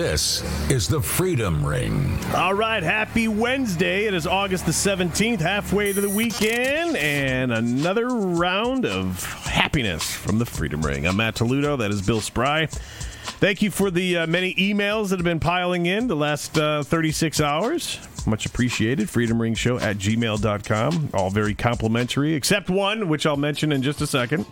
This is the Freedom Ring. All right, happy Wednesday. It is August the 17th, halfway to the weekend, and another round of happiness from the Freedom Ring. I'm Matt Toludo. That is Bill Spry. Thank you for the uh, many emails that have been piling in the last uh, 36 hours. Much appreciated. Freedom Ring Show at gmail.com. All very complimentary, except one, which I'll mention in just a second.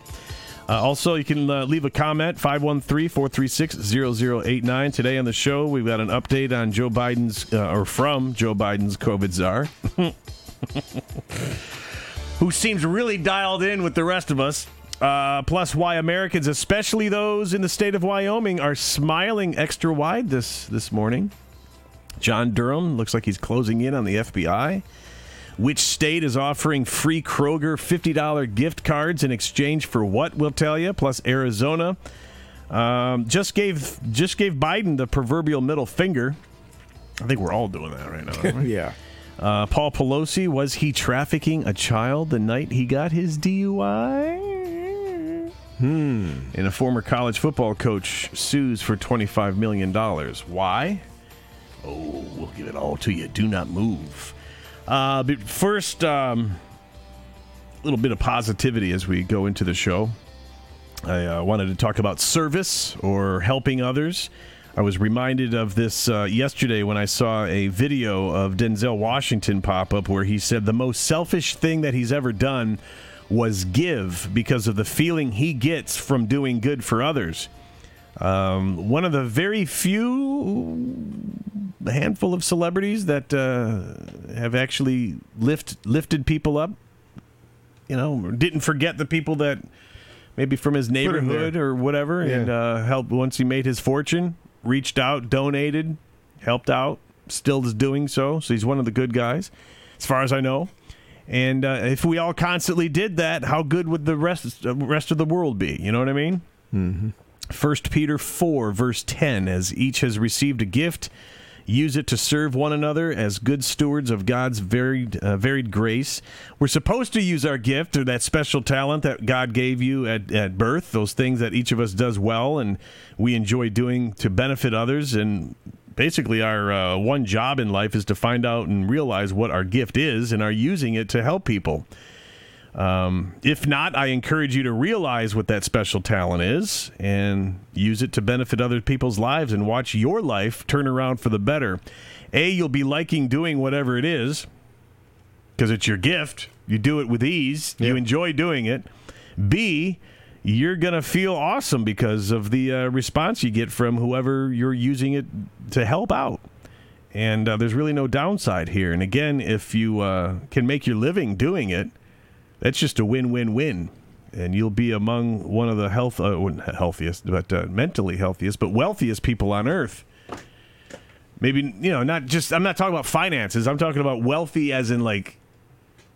Uh, also, you can uh, leave a comment 513 436 0089. Today on the show, we've got an update on Joe Biden's, uh, or from Joe Biden's COVID czar, who seems really dialed in with the rest of us. Uh, plus, why Americans, especially those in the state of Wyoming, are smiling extra wide this, this morning. John Durham looks like he's closing in on the FBI. Which state is offering free Kroger $50 gift cards in exchange for what? We'll tell you. Plus Arizona um, just gave just gave Biden the proverbial middle finger. I think we're all doing that right now. aren't? Yeah. Uh, Paul Pelosi was he trafficking a child the night he got his DUI? Hmm. And a former college football coach sues for $25 million. Why? Oh, we'll give it all to you. Do not move. Uh, but first, um, a little bit of positivity as we go into the show. I uh, wanted to talk about service or helping others. I was reminded of this uh, yesterday when I saw a video of Denzel Washington pop up where he said the most selfish thing that he's ever done was give because of the feeling he gets from doing good for others. Um, one of the very few a handful of celebrities that uh, have actually lift lifted people up. You know, didn't forget the people that maybe from his neighborhood or whatever, Yeah. and uh, helped once he made his fortune. Reached out, donated, helped out. Still is doing so. So he's one of the good guys, as far as I know. And uh, if we all constantly did that, how good would the rest uh, rest of the world be? You know what I mean? Mm-hmm. First Peter four verse ten, as each has received a gift, use it to serve one another as good stewards of God's varied uh, varied grace. We're supposed to use our gift or that special talent that God gave you at, at birth, those things that each of us does well and we enjoy doing to benefit others. And basically, our uh, one job in life is to find out and realize what our gift is and are using it to help people. Um, if not, I encourage you to realize what that special talent is and use it to benefit other people's lives and watch your life turn around for the better. A, you'll be liking doing whatever it is because it's your gift. You do it with ease, you enjoy doing it. B, you're going to feel awesome because of the uh, response you get from whoever you're using it to help out. And uh, there's really no downside here. And again, if you uh, can make your living doing it, that's just a win-win-win and you'll be among one of the health uh, healthiest, but uh, mentally healthiest but wealthiest people on earth maybe you know not just i'm not talking about finances i'm talking about wealthy as in like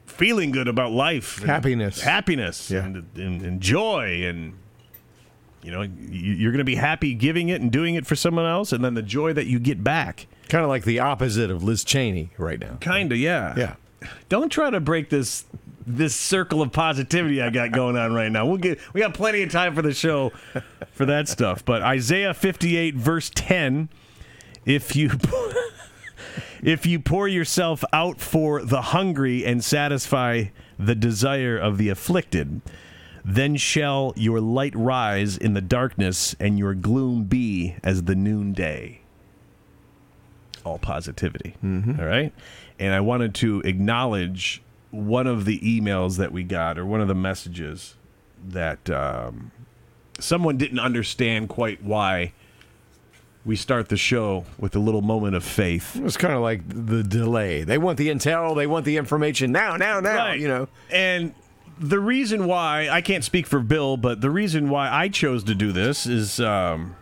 feeling good about life Happiness. happiness Yeah. and, and, and joy and you know you- you're going to be happy giving it and doing it for someone else and then the joy that you get back Kind of like the opposite of Liz Cheney right now. kinda yeah Yeah. don't try to break this this circle of positivity I got going on right now. We'll get we got plenty of time for the show for that stuff. But Isaiah 58 verse 10 if you if you pour yourself out for the hungry and satisfy the desire of the afflicted, then shall your light rise in the darkness and your gloom be as the noonday all positivity. Mm-hmm. all right. And I wanted to acknowledge one of the emails that we got, or one of the messages that um, someone didn't understand quite why we start the show with a little moment of faith. It was kind of like the delay. They want the intel, they want the information now, now, now, right. you know. And the reason why I can't speak for Bill, but the reason why I chose to do this is um,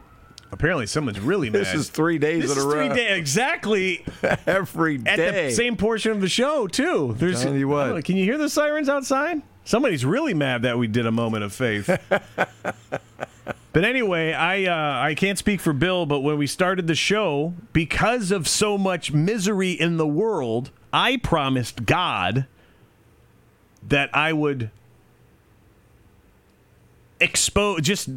apparently someone's really mad. This is three days This in a is three row. days exactly Every at day. the same portion of the show too. There's you what. Know, can you hear the sirens outside? Somebody's really mad that we did a moment of faith. but anyway, I uh, I can't speak for Bill, but when we started the show, because of so much misery in the world, I promised God that I would expose just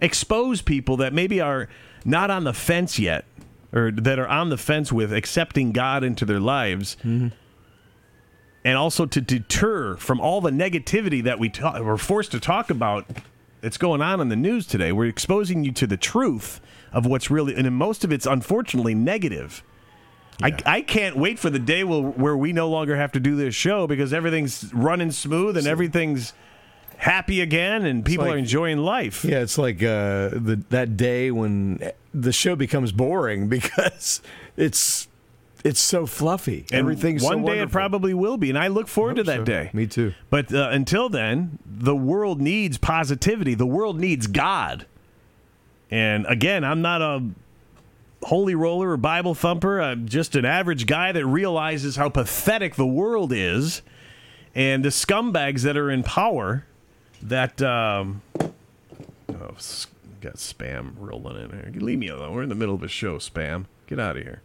expose people that maybe are not on the fence yet, or that are on the fence with accepting God into their lives. And also to deter from all the negativity that we ta- we're forced to talk about that's going on in the news today. We're exposing you to the truth of what's really, and most of it's unfortunately negative. I, I can't wait for the day where we no longer have to do this show because everything's running smooth and everything's happy again and people like- are enjoying life. Yeah, it's like uh, the, that day when the show becomes boring because it's it's so fluffy. And Everything's so one day it probably will be, and I look forward to that so. day. Me too. But uh, until then, the world needs positivity. The world needs God. And again, I'm not a holy roller or Bible thumper. I'm just an average guy that realizes how pathetic the world is and the scumbags that are in power that. Um, oh, got spam rolling in here. Leave me alone. We're in the middle of a show, spam. Get out of here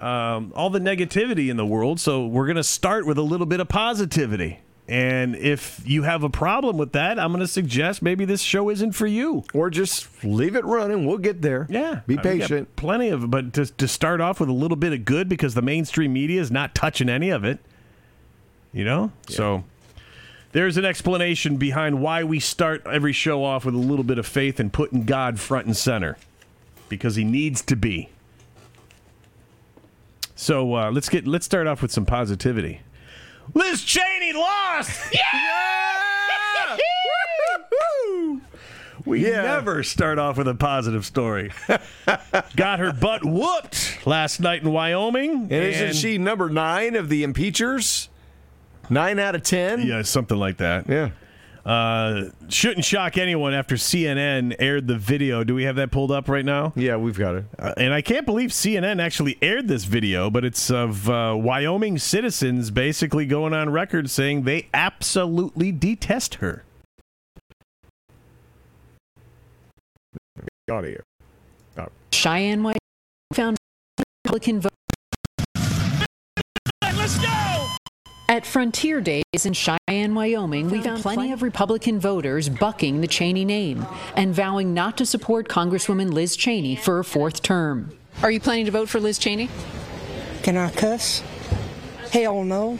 um, all the negativity in the world. So we're going to start with a little bit of positivity. And if you have a problem with that, I'm going to suggest maybe this show isn't for you. Or just leave it running. We'll get there. Yeah, Be patient. Plenty of, but to to start off with a little bit of good because the mainstream media is not touching any of it. You know, so there's an explanation behind why we start every show off with a little bit of faith and putting God front and center because He needs to be. So uh, let's get let's start off with some positivity. Liz Cheney lost. Yeah! we Yeah. never start off with a positive story. Got her butt whooped last night in Wyoming. And isn't she number nine of the impeachers? Nine out of ten? Yeah, something like that. Yeah. Uh, shouldn't shock anyone after CNN aired the video. Do we have that pulled up right now? Yeah, we've got it. Uh, and I can't believe CNN actually aired this video, but it's of uh, Wyoming citizens basically going on record saying they absolutely detest her. Audio. Cheyenne, Wyoming found Republican vote. Let's go! At Frontier Days in Cheyenne, Wyoming, we found plenty of Republican voters bucking the Cheney name and vowing not to support Congresswoman Liz Cheney for a fourth term. Are you planning to vote for Liz Cheney? Can I cuss? Hell no.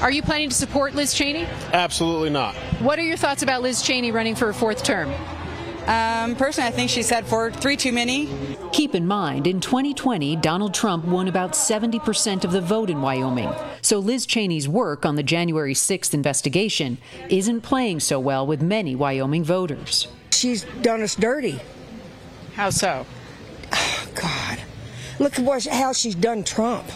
Are you planning to support Liz Cheney? Absolutely not. What are your thoughts about Liz Cheney running for a fourth term? Um, personally, I think she said for three too many. Keep in mind, in 2020, Donald Trump won about 70% of the vote in Wyoming. So Liz Cheney's work on the January 6th investigation isn't playing so well with many Wyoming voters. She's done us dirty. How so? Oh, God, look at what, how she's done Trump.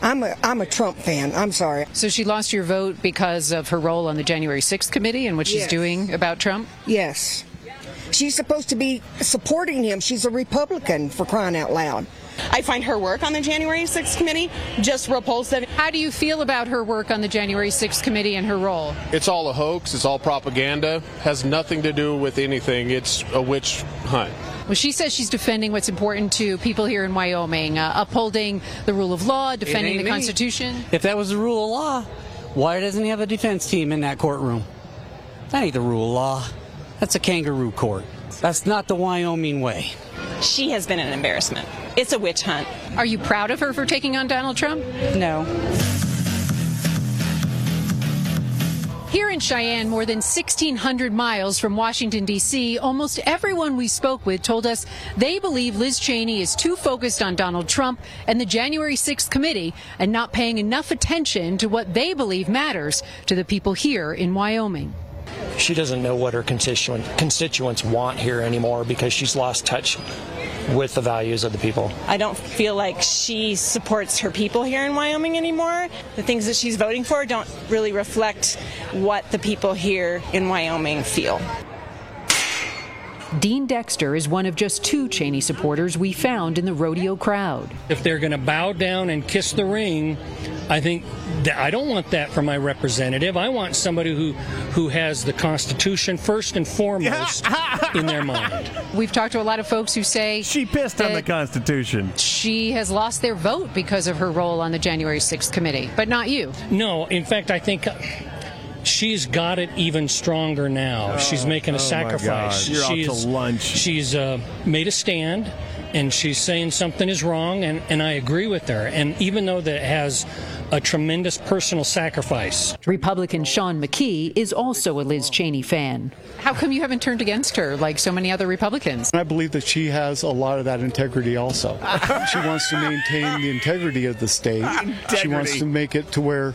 I'm a I'm a Trump fan. I'm sorry. So she lost your vote because of her role on the January 6th committee and what she's Yes. doing about Trump? Yes, she's supposed to be supporting him. She's a Republican for crying out loud. I find her work on the January 6th committee just repulsive. How do you feel about her work on the January 6th committee and her role? It's all a hoax. It's all propaganda. Has nothing to do with anything. It's a witch hunt. Well, she says she's defending what's important to people here in Wyoming, uh, upholding the rule of law, defending the ain't me. Constitution. If that was the rule of law, why doesn't he have a defense team in that courtroom? That ain't the rule of law. That's a kangaroo court. That's not the Wyoming way. She has been an embarrassment. It's a witch hunt. Are you proud of her for taking on Donald Trump? No. Here in Cheyenne, more than 1,600 miles from Washington, D.C., almost everyone we spoke with told us they believe Liz Cheney is too focused on Donald Trump and the January 6th committee and not paying enough attention to what they believe matters to the people here in Wyoming. She doesn't know what her constituent, constituents want here anymore because she's lost touch with the values of the people. I don't feel like she supports her people here in Wyoming anymore. The things that she's voting for don't really reflect what the people here in Wyoming feel. Dean Dexter is one of just two Cheney supporters we found in the rodeo crowd. if they're going to bow down and kiss the ring, I think that I don't want that for my representative. I want somebody who who has the Constitution first and foremost in their mind. We've talked to a lot of folks who say She pissed on the Constitution. she has lost their vote because of her role on the January 6th committee, but not you. No, in fact, I think she's got it even stronger now. she's making a oh my sacrifice. God. You're out to she's, lunch. She's uh, made a stand, and she's saying something is wrong, and, and I agree with her. And even though that has a tremendous personal sacrifice. Republican Sean McKee is also a Liz Cheney fan. How come you haven't turned against her like so many other Republicans? I believe that she has a lot of that integrity also. she wants to maintain the integrity of the state. She wants to make it to where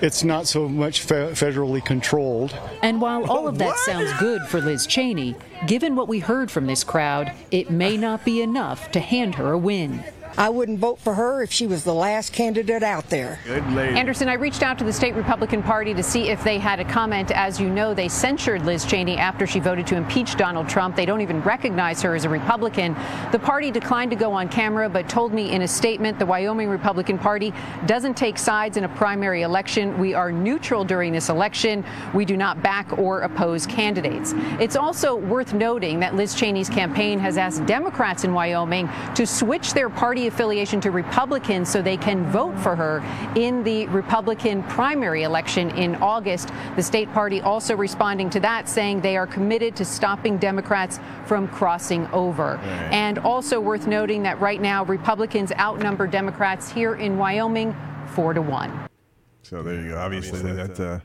it's not so much fe- federally controlled. And while all oh, of that sounds good for Liz Cheney, given what we heard from this crowd, it may not be enough to hand her a win. I wouldn't vote for her if she was the last candidate out there. Good lady. Anderson, I reached out to the state Republican Party to see if they had a comment. As you know, they censured Liz Cheney after she voted to impeach Donald Trump. They don't even recognize her as a Republican. The party declined to go on camera, but told me in a statement the Wyoming Republican Party doesn't take sides in a primary election. We are neutral during this election. We do not back or oppose candidates. It's also worth noting that Liz Cheney's campaign has asked Democrats in Wyoming to switch their party affiliation to Republicans so they can vote for her in the Republican primary election in August. The state party also responding to that, saying they are committed to stopping Democrats from crossing over. And also worth noting that right now, Republicans outnumber Democrats here in Wyoming four to one. So there you go. Obviously, that uh,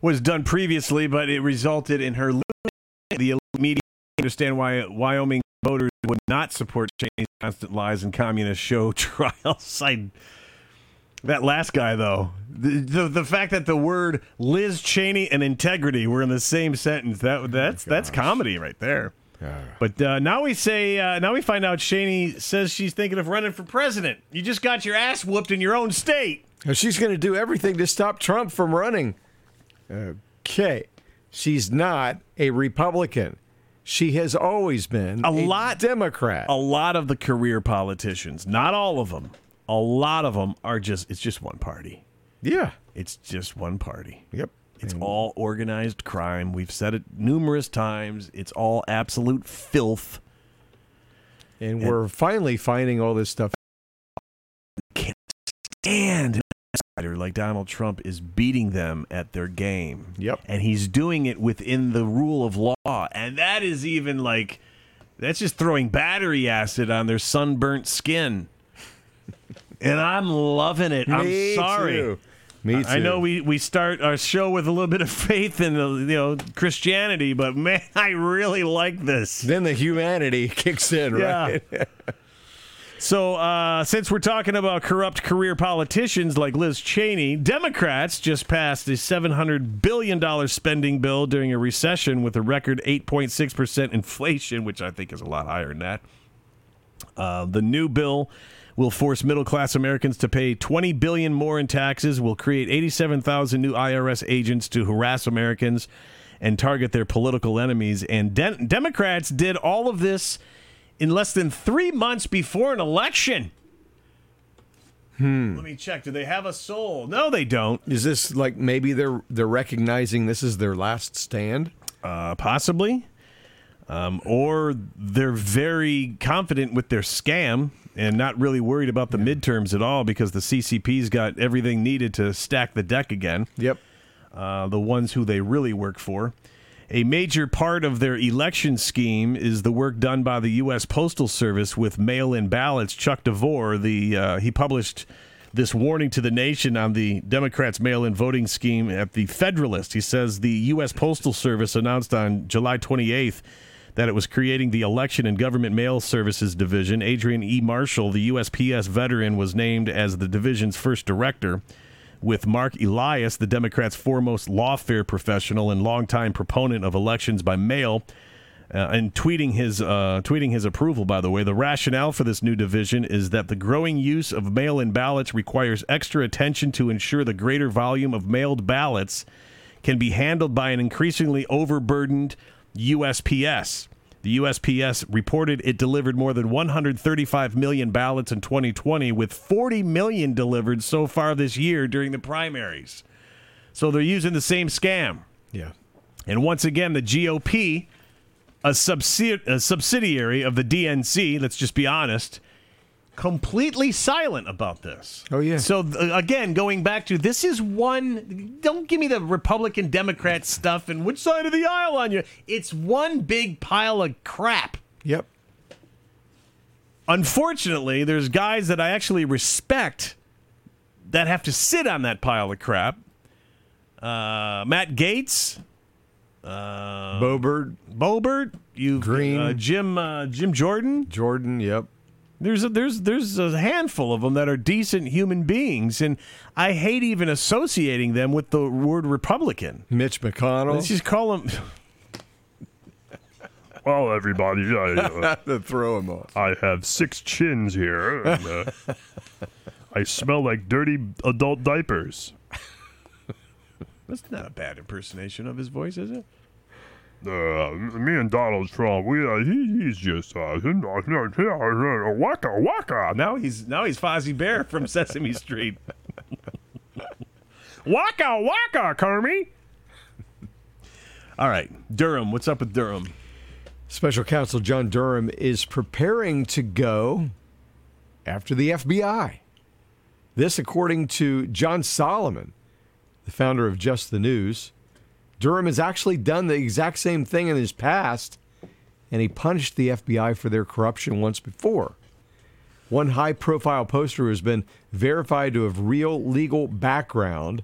was done previously, but it resulted in her losing the elite media. Understand why Wyoming voters would not support Cheney's constant lies and communist show trials. I, that last guy, though, the, the the fact that the word Liz Cheney and integrity were in the same sentence that that's that's comedy right there. But uh, now we say uh, now we find out Cheney says she's thinking of running for president. You just got your ass whooped in your own state. She's going to do everything to stop Trump from running. Okay. She's not a Republican. She has always been A lot- Democrat. a lot of the career politicians, not all of them, a lot of them are just it's just one party. yeah. It's just one party. Yep. It's all organized crime. We've said it numerous times. It's all absolute filth. And we're finally finding all this stuff. And an outsider like Donald Trump is beating them at their game. Yep. And he's doing it within the rule of law. And that is even like that's just throwing battery acid on their sunburnt skin. and I'm loving it. I'm Me sorry. too. Me too. I know we, we start our show with a little bit of faith in the, you know Christianity, but man, I really like this. Then the humanity kicks in, Yeah. right? So, uh, since we're talking about corrupt career politicians like Liz Cheney, Democrats just passed a $700 billion spending bill during a recession with a record 8.6% inflation, which I think is a lot higher than that. Uh, the new bill will force middle class Americans to pay 20 billion more in taxes, will create 87,000 new IRS agents to harass Americans and target their political enemies. And De- Democrats did all of this in less than three months before an election. Hmm. Let me check. Do they have a soul? No, they don't. Is this like maybe they're they're recognizing this is their last stand? Uh, possibly. Um, or they're very confident with their scam and not really worried about the midterms at all because the CCP's got everything needed to stack the deck again. Yep. Uh, the ones who they really work for. A major part of their election scheme is the work done by the U.S. Postal Service with mail-in ballots. Chuck DeVore, the uh, he published this warning to the nation on the Democrats' mail-in voting scheme at the Federalist. He says the U.S. Postal Service announced on July 28th that it was creating the Election and Government Mail Services Division. Adrian E. Marshall, the USPS veteran, was named as the division's first director with Marc Elias, the Democrats' foremost lawfare professional and longtime proponent of elections by mail, uh, and tweeting his uh, tweeting his approval. By the way, the rationale for this new division is that the growing use of mail-in ballots requires extra attention to ensure the greater volume of mailed ballots can be handled by an increasingly overburdened USPS. The USPS reported it delivered more than 135 million ballots in 2020, with 40 million delivered so far this year during the primaries. So they're using the same scam. Yeah. And once again, the GOP, a, subsidi- a subsidiary of the DNC, let's just be honest, completely silent about this. Oh yeah. So th- again, going back to this is one. Don't give me the Republican Democrat stuff and which side of the aisle on you. It's one big pile of crap. Yep. Unfortunately, there's guys that I actually respect that have to sit on that pile of crap. Uh, Matt Gaetz, uh, Boebert, Boebert, you Green. uh, Jim uh, Jim Jordan. Jordan. Yep. There's a, there's there's a handful of them that are decent human beings, and I hate even associating them with the word Republican. Mitch McConnell. Let's just call him. Well, everybody, I, uh, throw him off. I have six chins here. And, uh, I smell like dirty adult diapers. That's not a bad impersonation of his voice, is it? Uh, me and Donald Trump, we uh, he, he's just uh, waka waka. Now he's now he's Fozzie Bear from Sesame Street. Waka waka, Kermie. All right, Durham. What's up with Durham? Special Counsel John Durham is preparing to go after the FBI. This, according to John Solomon, the founder of Just the News. Durham has actually done the exact same thing in his past, and he punished the FBI for their corruption once before. One high profile poster who has been verified to have real legal background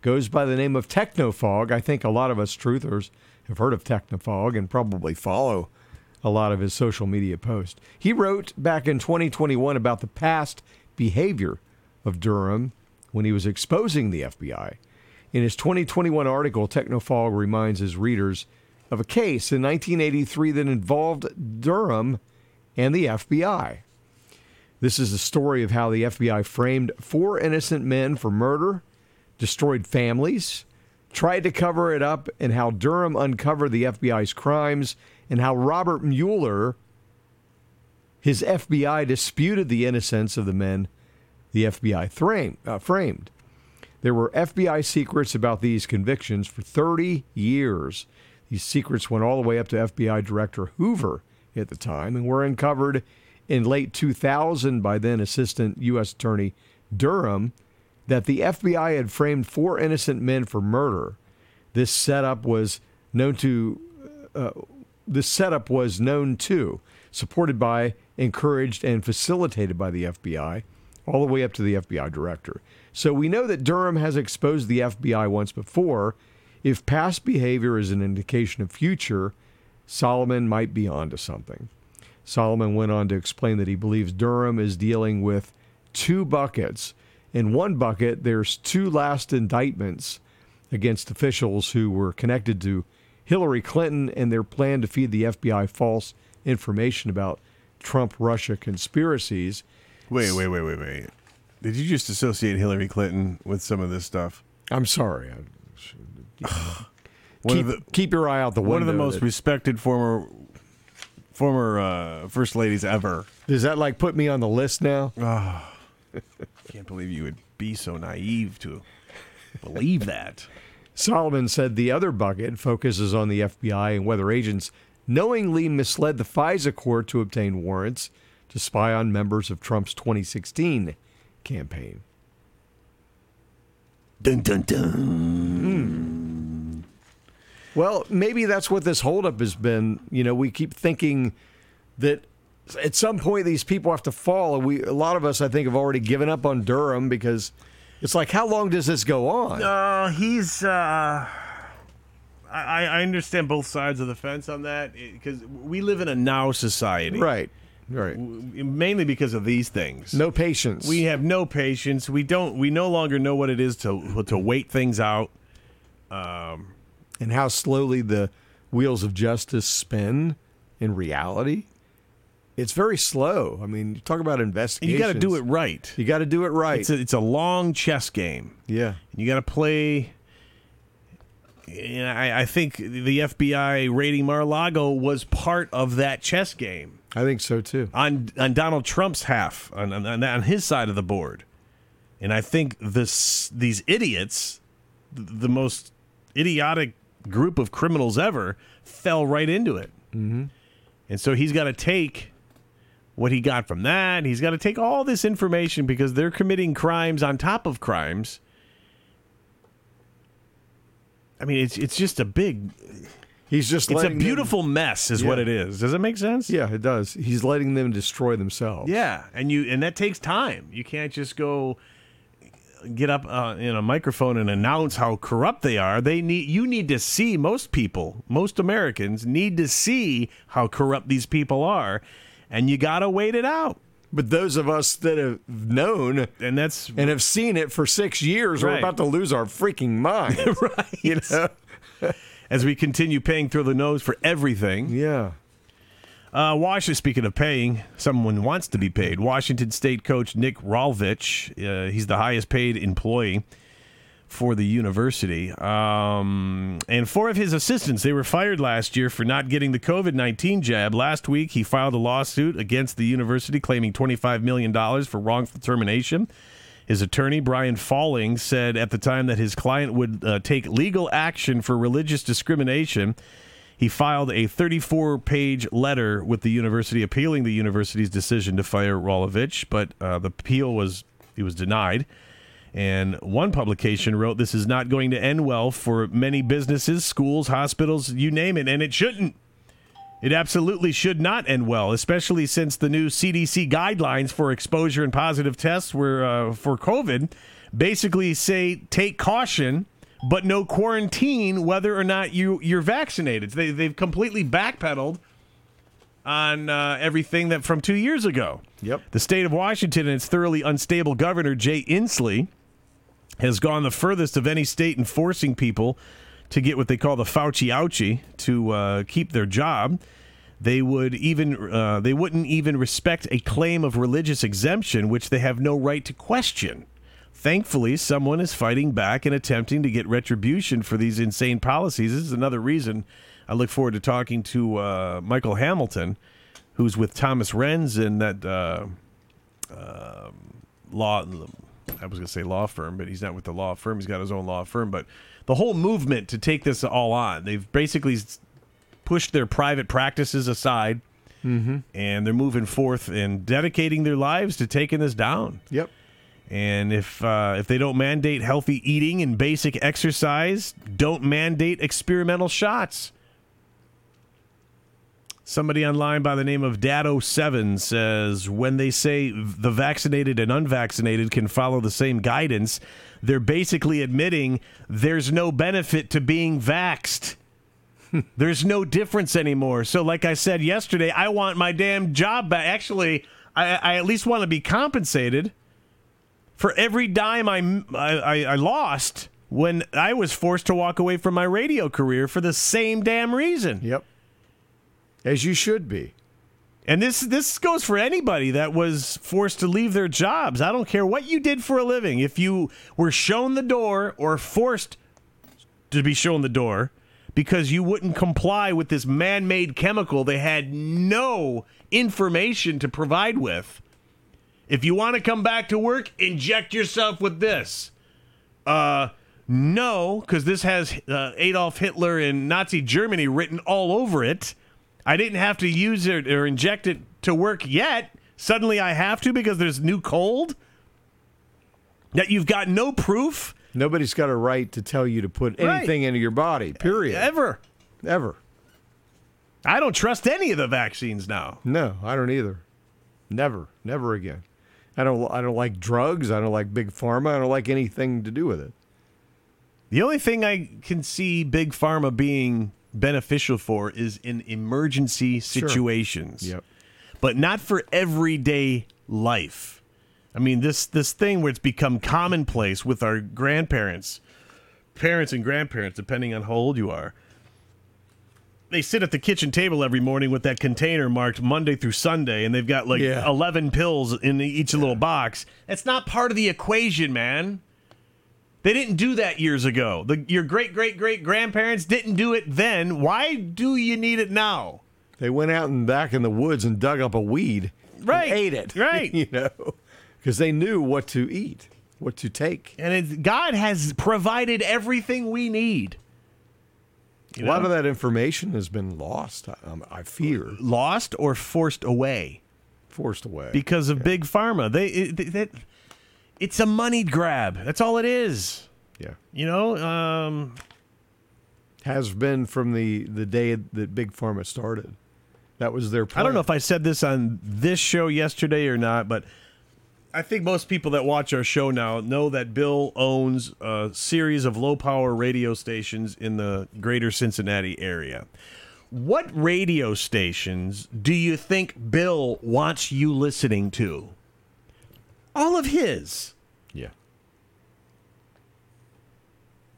goes by the name of Technofog. I think a lot of us truthers have heard of Technofog and probably follow a lot of his social media posts. He wrote back in 2021 about the past behavior of Durham when he was exposing the FBI. In his 2021 article, Technofog reminds his readers of a case in 1983 that involved Durham and the FBI. This is the story of how the FBI framed four innocent men for murder, destroyed families, tried to cover it up, and how Durham uncovered the FBI's crimes, and how Robert Mueller, his FBI, disputed the innocence of the men the FBI frame, uh, framed. There were FBI secrets about these convictions for 30 years. These secrets went all the way up to FBI Director Hoover at the time and were uncovered in late 2000 by then Assistant U.S. Attorney Durham that the FBI had framed four innocent men for murder. This setup was known to uh, this setup was known to, supported by, encouraged, and facilitated by the FBI, all the way up to the FBI director. So we know that Durham has exposed the FBI once before. If past behavior is an indication of future, Solomon might be onto something. Solomon went on to explain that he believes Durham is dealing with two buckets. In one bucket, there's two last indictments against officials who were connected to Hillary Clinton and their plan to feed the FBI false information about Trump Russia conspiracies. Wait, wait, wait, wait, wait. Did you just associate Hillary Clinton with some of this stuff? I'm sorry. One keep, the, keep your eye out the window. one of the most that- respected former former uh, first ladies ever. Does that like put me on the list now? Oh, can't believe you would be so naive to believe that. Solomon said the other bucket focuses on the FBI and whether agents knowingly misled the FISA court to obtain warrants to spy on members of Trump's 2016 campaign. Dun dun dun. Well, maybe that's what this holdup has been. You know, we keep thinking that at some point these people have to fall. And we, a lot of us, I think, have already given up on Durham because it's like, how long does this go on? Uh, he's. Uh, I, I understand both sides of the fence on that because we live in a now society, Right, right. W- Mainly because of these things. No patience. We have no patience. We don't. We no longer know what it is to to wait things out. Um, and how slowly the wheels of justice spin in reality. It's very slow. I mean, you talk about investigation. you got to do it right. You got to do it right. It's a, it's a long chess game. yeah. You got to play. I, I think the FBI raiding Mar-a-Lago was part of that chess game I think so too. on on Donald Trump's half on on, on his side of the board, and I think this these idiots, th- the most idiotic group of criminals ever, fell right into it. Mm-hmm. And so he's got to take what he got from that. He's got to take all this information because they're committing crimes on top of crimes. I mean, it's it's just a big. He's just It's a letting them- beautiful mess, is what it is. Does it make sense? Yeah, it does. He's letting them destroy themselves. Yeah, and you and that takes time. You can't just go get up uh, in a microphone and announce how corrupt they are. They need you need to see most people, most Americans need to see how corrupt these people are, and you got to wait it out. But those of us that have known and that's and have seen it for six years are about to lose our freaking mind. right. You know? As we continue paying through the nose for everything. Yeah. Uh, Washington, speaking of paying, someone wants to be paid. Washington State coach Nick Rolovich, uh, he's the highest paid employee for the university. Um, and four of his assistants, they were fired last year for not getting the COVID 19 jab. Last week, he filed a lawsuit against the university claiming $25 million for wrongful termination. His attorney, Brian Fahling, said at the time that his client would uh, take legal action for religious discrimination. He filed a 34 page letter with the university appealing the university's decision to fire Rolovich, but uh, the appeal was he was denied. And one publication wrote, This is not going to end well for many businesses, schools, hospitals, you name it. And it shouldn't. It absolutely should not end well, especially since the new CDC guidelines for exposure and positive tests were uh, for COVID basically say take caution, but no quarantine whether or not you you're vaccinated. They they've completely backpedaled on uh, everything that from two years ago. Yep. The state of Washington and its thoroughly unstable governor Jay Inslee has gone the furthest of any state in forcing people to get what they call the Fauci ouchie to uh, keep their job. They would even uh, they wouldn't even respect a claim of religious exemption, which they have no right to question. Thankfully, someone is fighting back and attempting to get retribution for these insane policies. This is another reason I look forward to talking to uh, Michael Hamilton, who's with Thomas Renz in that uh, um law. I was going to say law firm, but he's not with the law firm. He's got his own law firm. But the whole movement to take this all on, they've basically pushed their private practices aside, Mhm. and they're moving forth and dedicating their lives to taking this down. Yep. And if uh, if they don't mandate healthy eating and basic exercise, don't mandate experimental shots. Somebody online by the name of Dado7 says when they say the vaccinated and unvaccinated can follow the same guidance, they're basically admitting there's no benefit to being vaxxed. there's no difference anymore. So, like I said yesterday, I want my damn job back. Actually, I, I at least want to be compensated for every dime I, I, I lost when I was forced to walk away from my radio career for the same damn reason. Yep. As you should be. And this this goes for anybody that was forced to leave their jobs. I don't care what you did for a living. If you were shown the door or forced to be shown the door because you wouldn't comply with this man-made chemical they had no information to provide with. If you want to come back to work, inject yourself with this. Uh no, because this has uh, Adolf Hitler and Nazi Germany written all over it. I didn't have to use it or inject it to work yet. Suddenly I have to because there's new cold. That you've got no proof Nobody's got a right to tell you to put Right. anything into your body, period. Uh, ever. Ever. I don't trust any of the vaccines now. No, I don't either. Never. Never again. I don't I don't like drugs. I don't like big pharma. I don't like anything to do with it. The only thing I can see big pharma being beneficial for is in emergency Sure. situations. Yep. But not for everyday life. I mean this this thing where it's become commonplace with our grandparents, parents and grandparents depending on how old you are. They sit at the kitchen table every morning with that container marked Monday through Sunday and they've got like Yeah. 11 pills in each little box. That's not part of the equation, man. They didn't do that years ago. The, your great great great grandparents didn't do it then. Why do you need it now? They went out and back in the woods and dug up a weed. Right. And ate it. Right. you know, because they knew what to eat, what to take. And God has provided everything we need. a lot of that information has been lost. I, um, I fear Lost or forced away. forced away. because of big pharma. They it, that it's a money grab. That's all it is. Yeah. You know, um, Has been from the, the day that Big Pharma started. That was their plan. I don't know if I said this on this show yesterday or not, but I think most people that watch our show now know that Bill owns a series of low power radio stations in the greater Cincinnati area. What radio stations do you think Bill wants you listening to? All of his. Yeah.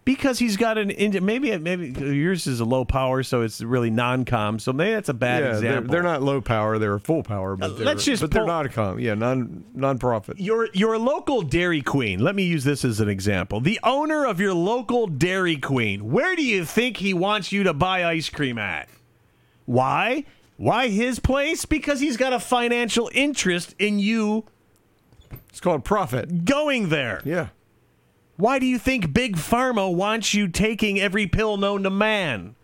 Because he's got an. Maybe maybe yours is a low power, so it's really non-com. So maybe that's a bad yeah, they're, example. they're not low power; they're full power. But Uh, they're, let's just but they're not a com. Yeah, non non-profit. your your local Dairy Queen. Let me use this as an example. The owner of your local Dairy Queen. Where do you think he wants you to buy ice cream at? Why? Why his place? Because he's got a financial interest in you It's called profit. going there. Yeah. Why do you think Big Pharma wants you taking every pill known to man?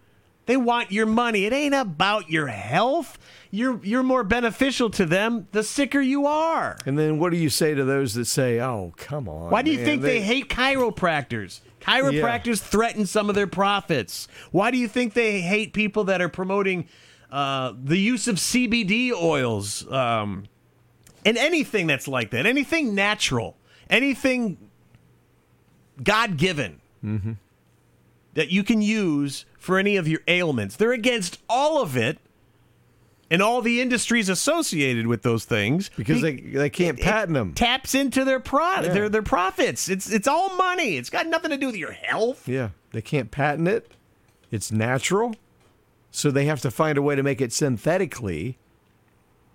They want your money. It ain't about your health. You're you're more beneficial to them the sicker you are. And then what do you say to those that say, "Oh, come on"? Why do you man, think they, hate chiropractors? Chiropractors threaten some of their profits. Why do you think they hate people that are promoting uh, the use of CBD oils um, and anything that's like that? Anything natural, anything God given Mm-hmm. that you can use for any of your ailments. They're against all of it and all the industries associated with those things Because they they can't patent them. taps into their pro- Yeah. their their profits. It's it's all money. It's got nothing to do with your health. Yeah, they can't patent it. It's natural, so they have to find a way to make it synthetically,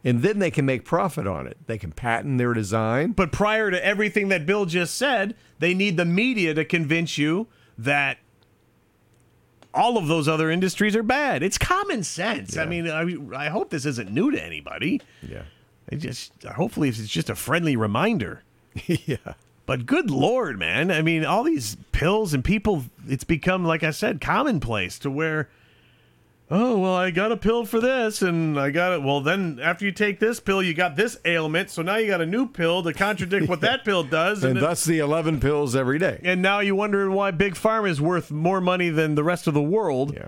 and then they can make profit on it. They can patent their design. But prior to everything that Bill just said, they need the media to convince you that all of those other industries are bad. It's common sense. I mean, I, I hope this isn't new to anybody. Yeah. I just hopefully it's just a friendly reminder. yeah. But good lord, man! I mean, all these pills and people. It's become, like I said, commonplace to where. Oh well, I got a pill for this, and I got it. Well, then after you take this pill, you got this ailment, so now you got a new pill to contradict what that pill does, And it- thus the 11 pills every day. and now you wonder why big pharma is worth more money than the rest of the world. Yeah.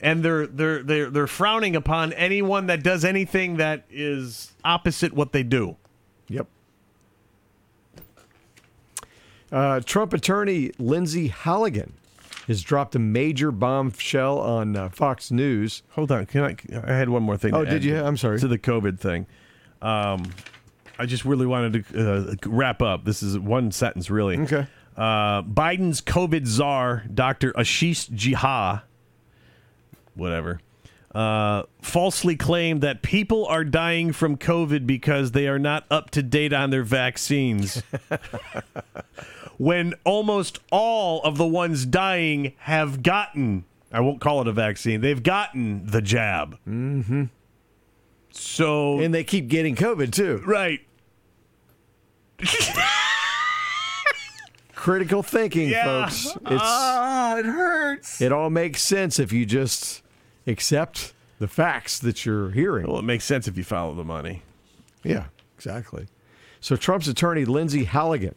And they're they're they're they're frowning upon anyone that does anything that is opposite what they do. Yep. Uh, Trump attorney Lindsey Halligan has dropped a major bombshell on uh, Fox News. Hold on, can I? I had one more thing. Oh, to did add you? I'm sorry. To the COVID thing, um, I just really wanted to uh, wrap up. This is one sentence, really. Okay. Uh, Biden's COVID czar, Dr. Ashish Jha, whatever, uh, falsely claimed that people are dying from COVID because they are not up to date on their vaccines. when almost all of the ones dying have gotten, I won't call it a vaccine, they've gotten the jab. Mm-hmm. So. And they keep getting COVID too. Right. Critical thinking, Yeah. folks. It's Ah, it hurts. it all makes sense if you just accept the facts that you're hearing. Well, it makes sense if you follow the money. Yeah, exactly. So Trump's attorney Lindsey Halligan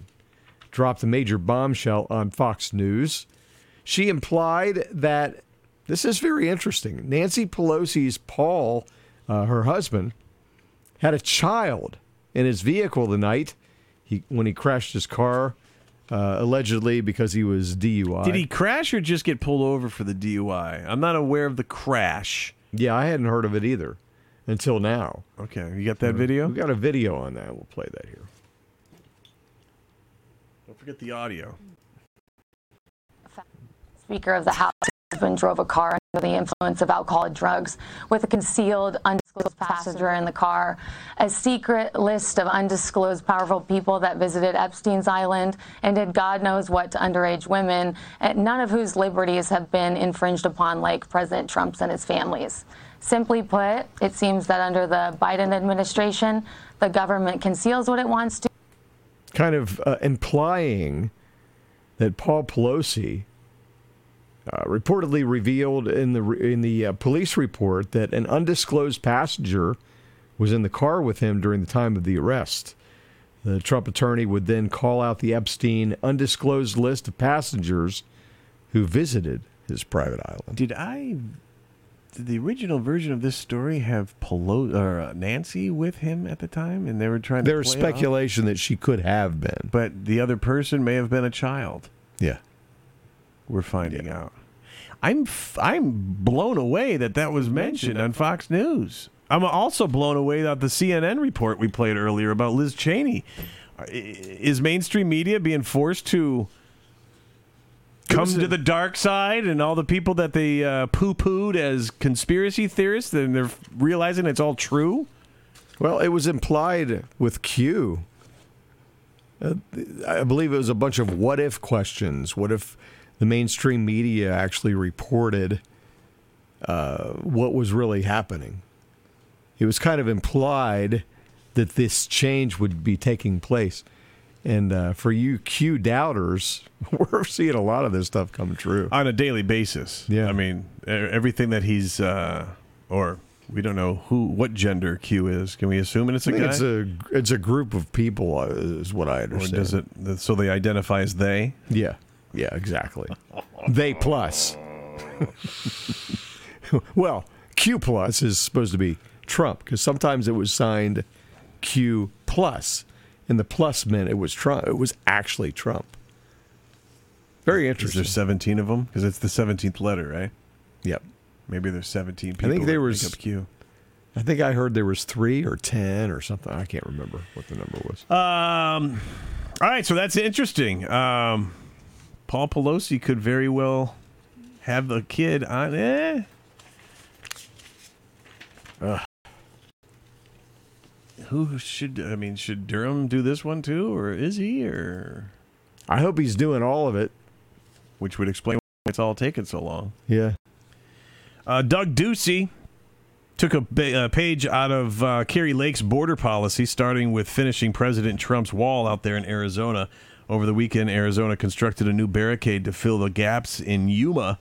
dropped a major bombshell on Fox News. She implied that this is very interesting. Nancy Pelosi's Paul, uh, her husband, had a child in his vehicle the night he when he crashed his car, uh, allegedly because he was DUI. Did he crash or just get pulled over for the DUI? I'm not aware of the crash. Yeah, I hadn't heard of it either until now. Okay, you got that video? We got a video on that. We'll play that here. Forget the audio. Speaker of the House husband drove a car under the influence of alcohol and drugs with a concealed, undisclosed passenger in the car. A secret list of undisclosed powerful people that visited Epstein's Island and did God knows what to underage women, and none of whose liberties have been infringed upon, like President Trump's and his family's. Simply put, it seems that under the Biden administration, the government conceals what it wants to. Kind of uh, implying that Paul Pelosi uh, reportedly revealed in the in the uh, police report that an undisclosed passenger was in the car with him during the time of the arrest. The Trump attorney would then call out the Epstein undisclosed list of passengers who visited his private island. Did I? Did the original version of this story have Pelo- or uh, Nancy with him at the time, and they were trying to? There was play it off? speculation that she could have been. but the other person may have been a child. Yeah. We're finding out. I'm f- I'm blown away that that was mentioned on Fox News. I'm also blown away that the CNN report we played earlier about Liz Cheney. Uh, i- Is mainstream media being forced to come to the dark side and all the people that they uh, poo-pooed as conspiracy theorists and they're realizing it's all true? Well, it was implied with Q. Uh, I believe it was a bunch of what if questions. What if the mainstream media actually reported uh, what was really happening? It was kind of implied that this change would be taking place. And uh, for you Q doubters, we're seeing a lot of this stuff come true. on a daily basis. Yeah. I mean, everything that he's, uh, or we don't know who, what gender Q is. Can we assume it's a guy? it's a it's a group of people, uh, is what I or understand. does it? So they identify as they. Yeah, yeah, exactly. they plus. well, Q plus is supposed to be Trump because sometimes it was signed Q plus, and the plus meant it was Trump. It was actually Trump. Very Is interesting. there 17 of them? Because it's the 17th letter, right? Yep. Maybe there's 17 people. I think there was. Q. I think I heard there was three or ten or something. I can't remember what the number was. Um. All right, so that's interesting. Um, Paul Pelosi could very well have the kid on. Eh. Ugh. Who should? I mean, should Durham do this one too, or is he? Or I hope he's doing all of it. which would explain why it's all taken so long. Yeah. Uh, Doug Ducey took a, ba- a page out of uh, Kari Lake's border policy, starting with finishing President Trump's wall out there in Arizona. Over the weekend, Arizona constructed a new barricade to fill the gaps in Yuma,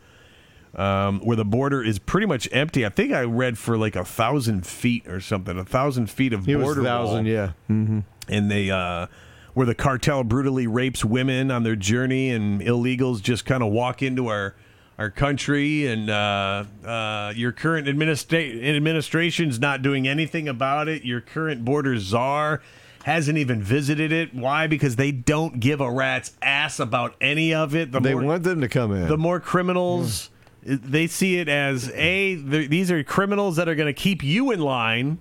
um, where the border is pretty much empty. I think I read for like a thousand feet or something, a thousand feet of It border a thousand, wall yeah. Mm-hmm. and they uh where the cartel brutally rapes women on their journey and illegals just kind of walk into our our country and uh, uh, your current administra- administration's not doing anything about it your current border czar hasn't even visited it why because they don't give a rat's ass about any of it the They more, want them to come in. the more criminals they see it as a th- these are criminals that are going to keep you in line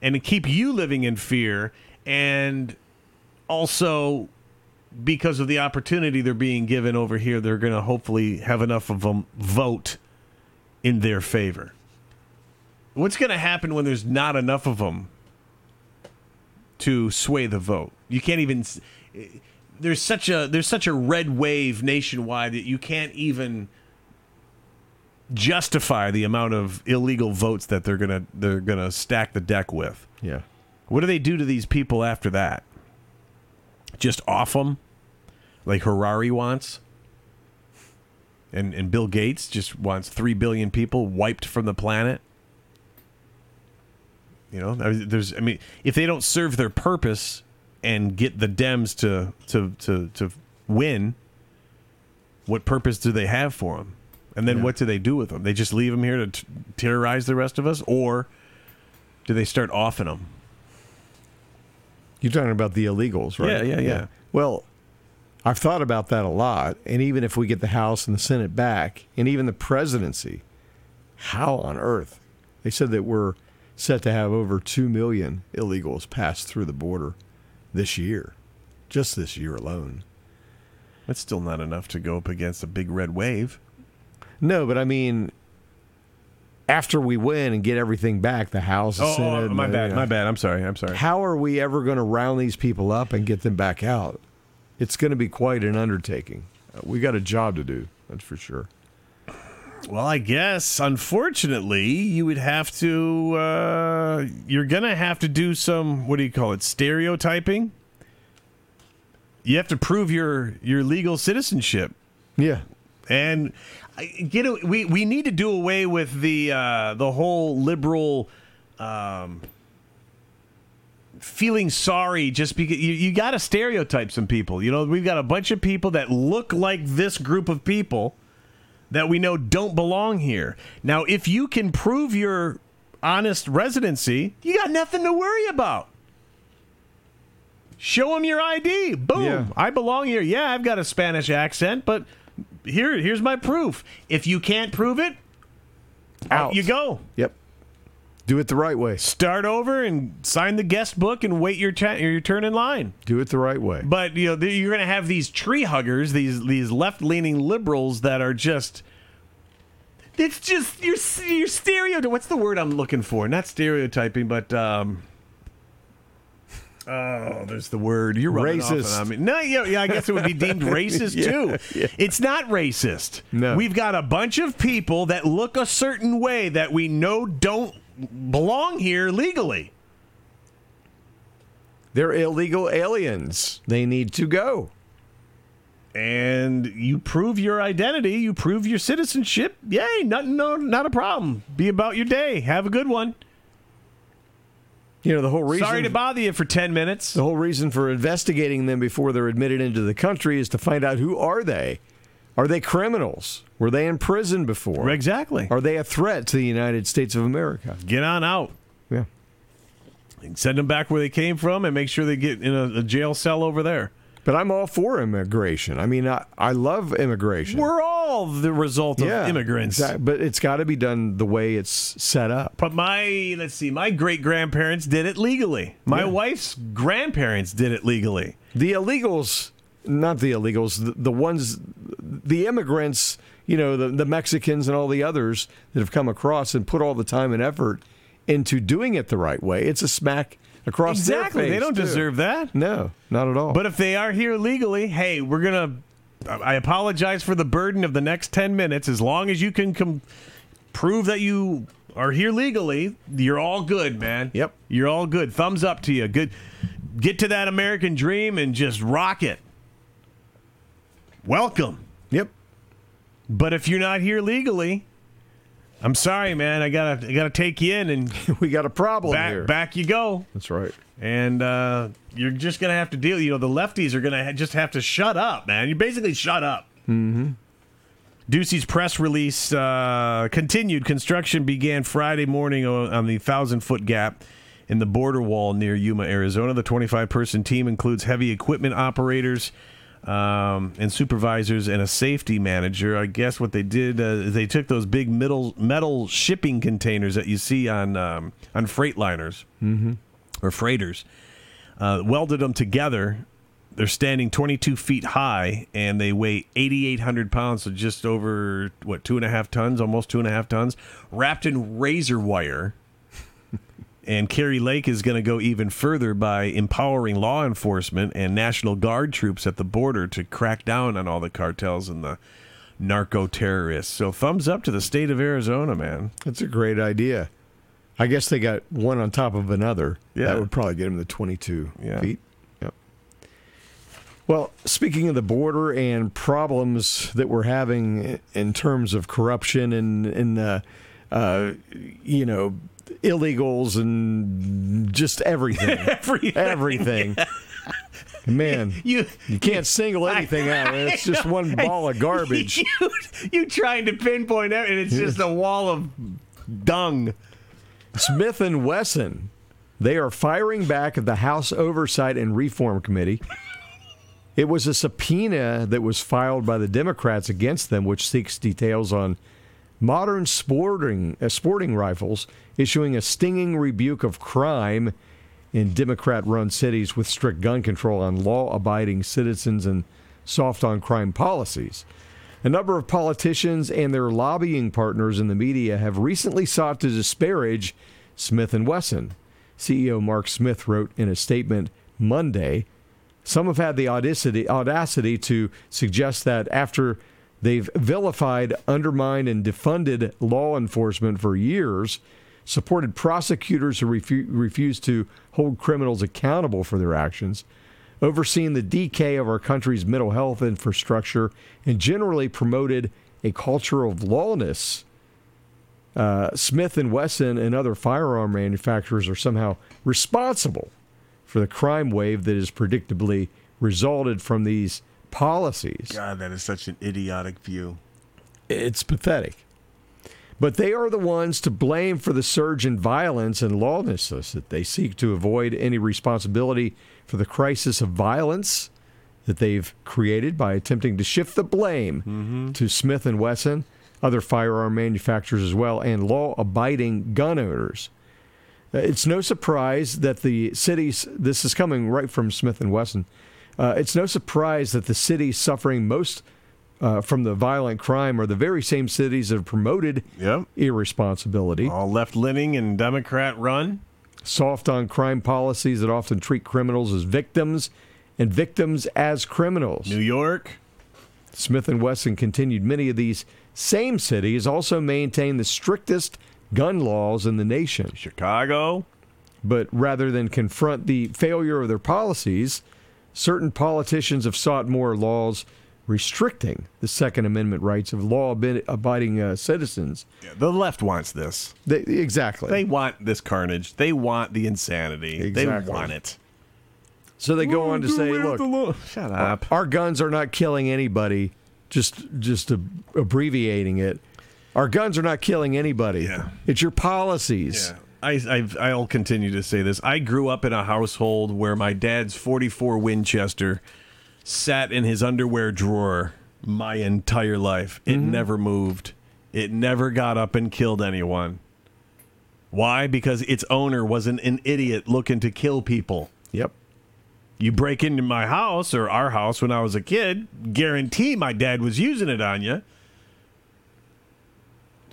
and keep you living in fear and also because of the opportunity they're being given over here they're going to hopefully have enough of them vote in their favor. What's going to happen when there's not enough of them to sway the vote? You can't even s- eh, there's such a there's such a red wave nationwide that you can't even justify the amount of illegal votes that they're gonna they're gonna stack the deck with. Yeah. What do they do to these people after that? Just off them, like Harari wants, and and Bill Gates just wants three billion people wiped from the planet. You know, there's I mean, if they don't serve their purpose and get the Dems to to to to win, what purpose do they have for them? And then what do they do with them? They just leave them here to t- terrorize the rest of us, or do they start offing them? You're talking about the illegals, right? Yeah, yeah, yeah. Well, I've thought about that a lot. And even if we get the House and the Senate back, and even the presidency, how on earth? They said that we're set to have over 2 million illegals pass through the border this year, just this year alone. That's still not enough to go up against a big red wave. No, but I mean, after we win and get everything back, the House, the Oh, Senate. oh, my and, bad, you my bad. I'm sorry. I'm sorry. How are we ever going to round these people up and get them back out? It's going to be quite an undertaking. Uh, we got a job to do, that's for sure. Well, I guess unfortunately you would have to. Uh, you're gonna have to do some. What do you call it? Stereotyping. You have to prove your your legal citizenship. Yeah. And get a, we we need to do away with the uh, the whole liberal um, feeling sorry just because you, you got to stereotype some people. You know, we've got a bunch of people that look like this group of people that we know don't belong here. Now, if you can prove your honest residency, you got nothing to worry about. Show them your ID. Boom. Yeah. I belong here. Yeah, I've got a Spanish accent, but here here's my proof. If you can't prove it, out Out. you go. Yep. Do it the right way. Start over and sign the guest book and wait your your turn in line. Do it the right way. But you know th- you're going to have these tree huggers, these these left leaning liberals that are just. It's just you're you're stereotyping. What's the word I'm looking for? Not stereotyping, but um. Oh, there's the word. You're Racist. on me. No, yeah, yeah, I guess it would be deemed racist Yeah, too. yeah. It's not racist. No. We've got a bunch of people that look a certain way that we know don't belong here legally. They're illegal aliens. They need to go. and you prove your identity, you prove your citizenship. Yay, not no, not a problem. Be about your day. Have a good one. You know, the whole reason Sorry to bother you for ten minutes. the whole reason for investigating them before they're admitted into the country is to find out who are they? Are they criminals? Were they in prison before? Exactly. Are they a threat to the United States of America? Get on out. Yeah. And Send them back where they came from, and make sure they get in a, a jail cell over there. But I'm all for immigration. I mean, I, I love immigration. We're all the result of yeah, immigrants. But it's got to be done the way it's set up. But my let's see, my great grandparents did it legally. My Yeah. wife's grandparents did it legally. The illegals, not the illegals, the, the ones, the immigrants, you know, the, the Mexicans and all the others that have come across and put all the time and effort into doing it the right way. It's a smack across Exactly. They don't too. deserve that. No, not at all. But if they are here legally, hey, we're gonna. I apologize for the burden of the next ten minutes. As long as you can com- prove that you are here legally, you're all good, man. Yep. You're all good. Thumbs up to you. Good. Get to that American dream and just rock it. Welcome. Yep. But if you're not here legally, I'm sorry, man. I gotta I gotta take you in and we got a problem back here. back you go. That's right. And uh, you're just gonna have to deal. You know, the lefties are gonna ha- just have to shut up, man. You basically shut up. Mm-hmm. Ducey's press release uh, continued. Construction began Friday morning on the thousand foot gap in the border wall near Yuma, Arizona. The 25 person team includes heavy equipment operators um, and supervisors and a safety manager. I guess what they did uh, is they took those big middle metal shipping containers that you see on um, on freight liners Mm-hmm. or freighters, uh, welded them together. They're standing 22 feet high and they weigh 8,800 pounds, so just over, what, two and a half tons, almost two and a half tons, wrapped in razor wire. And Kari Lake is going to go even further by empowering law enforcement and National Guard troops at the border to crack down on all the cartels and the narco terrorists. So, thumbs up to the state of Arizona, man. That's a great idea. I guess they got one on top of another. Yeah. That would probably get them to 22 Yeah. feet. Yep. Well, speaking of the border and problems that we're having in terms of corruption and, and uh, uh, you know, illegals and just everything. Everything. Everything. Man, You, you can't single anything out. It's just one ball of garbage. you, you trying to pinpoint it, and it's just a wall of dung. Smith and Wesson, they are firing back at the House Oversight and Reform Committee. It was a subpoena that was filed by the Democrats against them, which seeks details on modern sporting uh, sporting rifles, issuing a stinging rebuke of crime in Democrat-run cities with strict gun control on law-abiding citizens and soft on crime policies. A number of politicians and their lobbying partners in the media have recently sought to disparage Smith and Wesson. CEO Mark Smith wrote in a statement Monday, some have had the audacity, audacity to suggest that after they've vilified, undermined, and defunded law enforcement for years, supported prosecutors who refu- refuse to hold criminals accountable for their actions, overseen the decay of our country's mental health infrastructure, and generally promoted a culture of lawlessness. Uh, Smith and Wesson and other firearm manufacturers are somehow responsible for the crime wave that has predictably resulted from these policies. God, that is such an idiotic view. It's pathetic. But they are the ones to blame for the surge in violence and lawlessness that they seek to avoid any responsibility for the crisis of violence that they've created by attempting to shift the blame to Smith and Wesson, other firearm manufacturers as well, and law-abiding gun owners. Uh, It's no surprise that the cities. This is coming right from Smith and Wesson. Uh, it's no surprise that the cities suffering most uh, from the violent crime are the very same cities that have promoted irresponsibility. All left leaning and Democrat run. Soft on crime policies that often treat criminals as victims and victims as criminals. New York. Smith and Wesson continued many of these same cities also maintain the strictest gun laws in the nation. Chicago. But rather than confront the failure of their policies, certain politicians have sought more laws restricting the Second Amendment rights of law abiding uh, citizens. The left wants this. They, exactly. They want this carnage. They want the insanity. Exactly. They want it. So they go on to say, look, shut up. Our guns are not killing anybody. Just just ab- abbreviating it. Our guns are not killing anybody. Yeah. It's your policies. Yeah. I, I've, I'll continue to say this. I grew up in a household where my dad's 44 Winchester sat in his underwear drawer my entire life. It mm-hmm. never moved. It never got up and killed anyone. Why? Because its owner wasn't an idiot looking to kill people. Yep. You break into my house or our house when I was a kid, guarantee my dad was using it on you.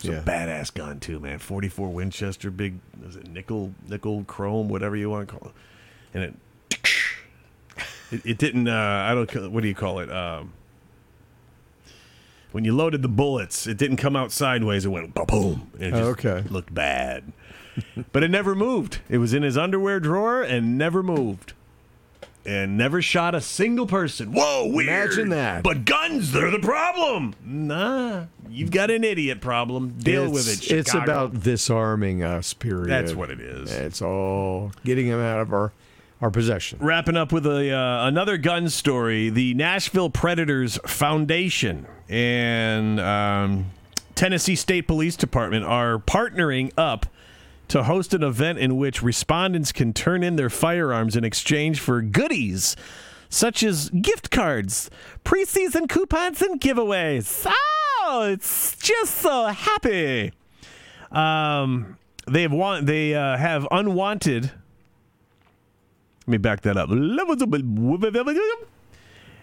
It's a badass gun too, man. 44 Winchester, big, is it nickel, nickel chrome, whatever you want to call it. And it, it, it didn't. Uh, I don't. What do you call it? Um, when you loaded the bullets, it didn't come out sideways. It went boom. It just Okay. looked bad, but it never moved. It was in his underwear drawer and never moved. And never shot a single person. Whoa, weird. Imagine that. But guns, they're the problem. Nah, you've got an idiot problem. Deal it's, with it. Chicago. It's about disarming us, period. That's what it is. It's all getting them out of our, our possession. Wrapping up with a uh, another gun story: the Nashville Predators Foundation and um, Tennessee State Police Department are partnering up to host an event in which respondents can turn in their firearms in exchange for goodies such as gift cards, preseason coupons, and giveaways. Oh, it's just so happy. Um, they have want they uh, have unwanted. Let me back that up.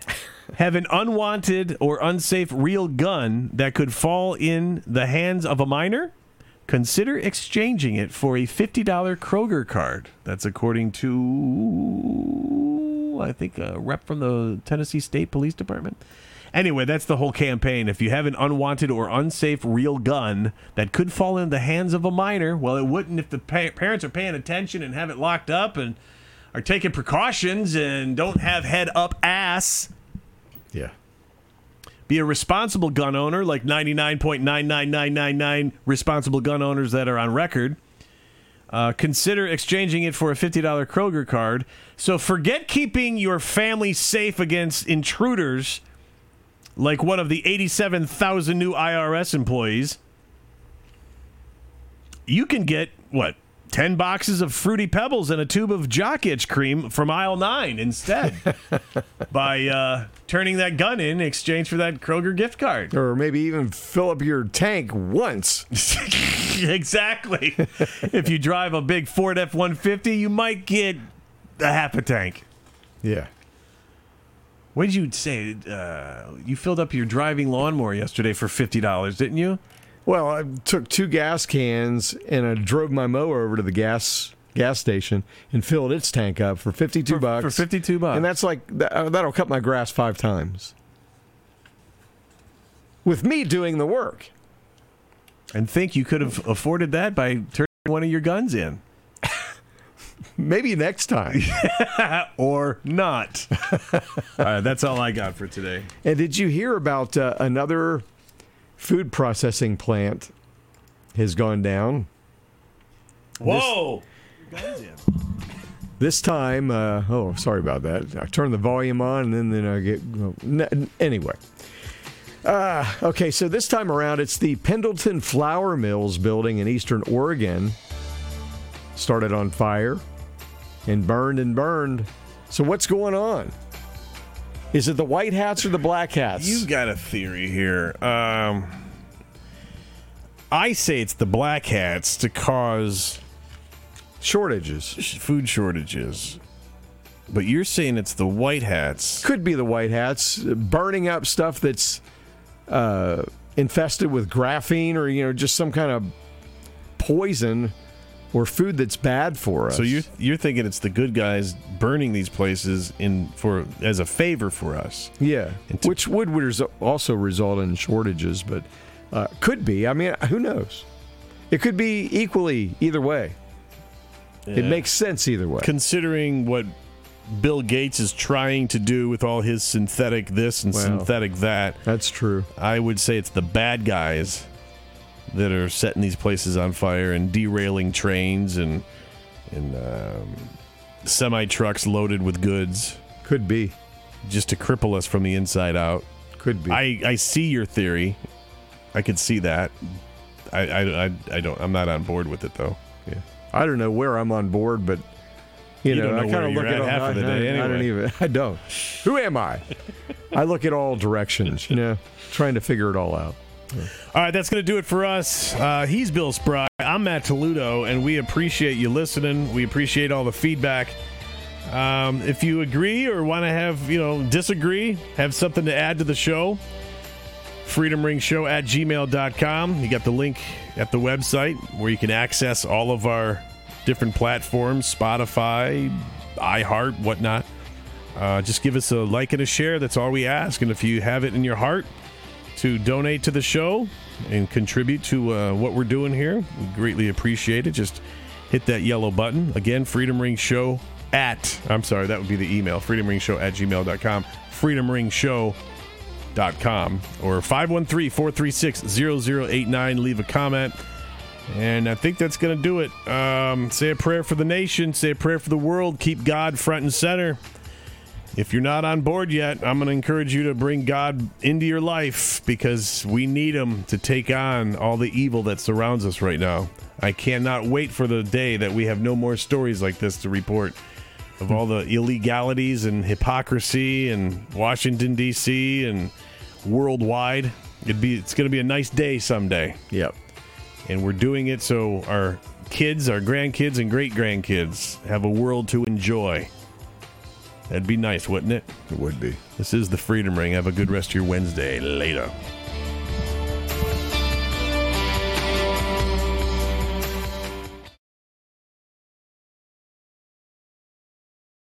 Have an unwanted or unsafe real gun that could fall in the hands of a minor? Consider exchanging it for a $50 Kroger card. That's according to, I think, a rep from the Tennessee State Police Department. Anyway, that's the whole campaign. If you have an unwanted or unsafe real gun that could fall in the hands of a minor, well, it wouldn't if the pa- parents are paying attention and have it locked up and are taking precautions and don't have head up ass. Yeah. Be a responsible gun owner, like 99.99999 responsible gun owners that are on record. Uh, consider exchanging it for a $50 Kroger card. So forget keeping your family safe against intruders like one of the 87,000 new IRS employees. You can get, what, 10 boxes of Fruity Pebbles and a tube of Jock Itch cream from aisle 9 instead by uh, turning that gun in in exchange for that Kroger gift card. Or maybe even fill up your tank once. exactly. if you drive a big Ford F 150, you might get a half a tank. Yeah. What did you say? Uh, you filled up your driving lawnmower yesterday for $50, didn't you? Well, I took two gas cans and I drove my mower over to the gas gas station and filled its tank up for 52 For- bucks. for 52 bucks. And that's like uh, that'll cut my grass 5 times. With me doing the work. And think you could have afforded that by turning one of your guns in. Maybe next time. or not. all right, that's all I got for today. And did you hear about uh, another food processing plant has gone down? Whoa! This time, uh, oh, sorry about that. I turn the volume on and then, then I get. n- Anyway. Uh, okay, so this time around, it's the Pendleton Flour Mills building in eastern Oregon. Started on fire and burned and burned. So, what's going on? Is it the white hats or the black hats? You got a theory here. Um, I say it's the black hats to cause shortages, food shortages. But you're saying it's the white hats. Could be the white hats burning up stuff that's uh, infested with graphene or you know just some kind of poison or food that's bad for us. So you're you're thinking it's the good guys burning these places in for as a favor for us. Yeah, which would res- also result in shortages, but uh, could be. I mean, who knows? It could be equally either way. It makes sense either way. Considering what Bill Gates is trying to do with all his synthetic this and synthetic that. That's true. I would say it's the bad guys that are setting these places on fire and derailing trains and and um, semi trucks loaded with goods. Could be just to cripple us from the inside out. Could be. I, I see your theory. I could see that. I, I, I, I don't. I'm not on board with it though. Yeah. I don't know where I'm on board, but you, You know, know I kind of look at at all, half of the day I, I don't even. I don't. Who am I? I look at all directions. You know, trying to figure it all out. All right, that's going to do it for us. Uh, he's Bill Spry. I'm Matt Toledo, and we appreciate you listening. We appreciate all the feedback. Um, if you agree or want to have, you know, disagree, have something to add to the show, freedomringshow at gmail.com. You got the link at the website where you can access all of our different platforms Spotify, iHeart, whatnot. Uh, just give us a like and a share. That's all we ask. And if you have it in your heart to donate to the show and contribute to uh, what we're doing here, we greatly appreciate it. Just hit that yellow button. Again, Freedom Ring Show at, I'm sorry, that would be the email, freedomringshow at gmail.com, freedomringshow.com, or 513 436 0089. Leave a comment. And I think that's going to do it. Um, say a prayer for the nation, say a prayer for the world, keep God front and center. If you're not on board yet, I'm going to encourage you to bring God into your life because we need Him to take on all the evil that surrounds us right now. I cannot wait for the day that we have no more stories like this to report of all the illegalities and hypocrisy in Washington D.C. and worldwide. It'd be it's going to be a nice day someday. Yep. And we're doing it so our kids, our grandkids, and great grandkids have a world to enjoy. That'd be nice, wouldn't it? It would be. This is the Freedom Ring. Have a good rest of your Wednesday. Later.